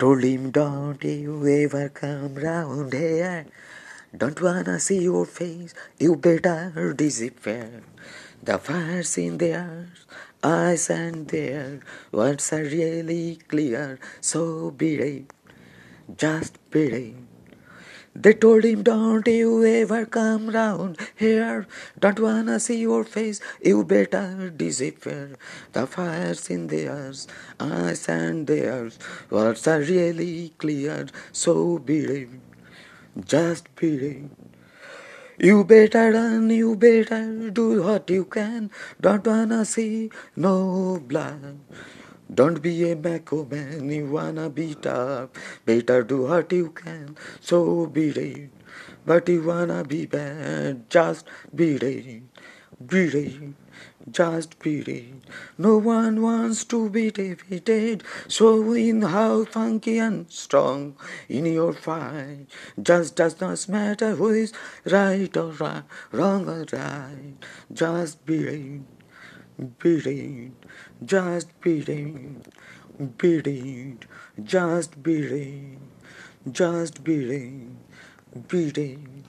Told him, don't you ever come round here. Don't wanna see your face, you better disappear. The fire's in their eyes and their words are really clear, so brave, just brave. They told him, Don't you ever come round here. Don't wanna see your face, you better disappear. The fire's in theirs, eyes and theirs. Words are really clear, so brave, just brave. You better run, you better do what you can. Don't wanna see no blood. Don't be a Maco man, you wanna be tough. Better do what you can, so be brave. But you wanna be bad, just be brave. Be brave, just be brave. No one wants to be defeated, showing how funky and strong in your fight. Just does not matter who is right or wrong or right. Just be brave beating, just beating, beating, just beating, just beating, beating.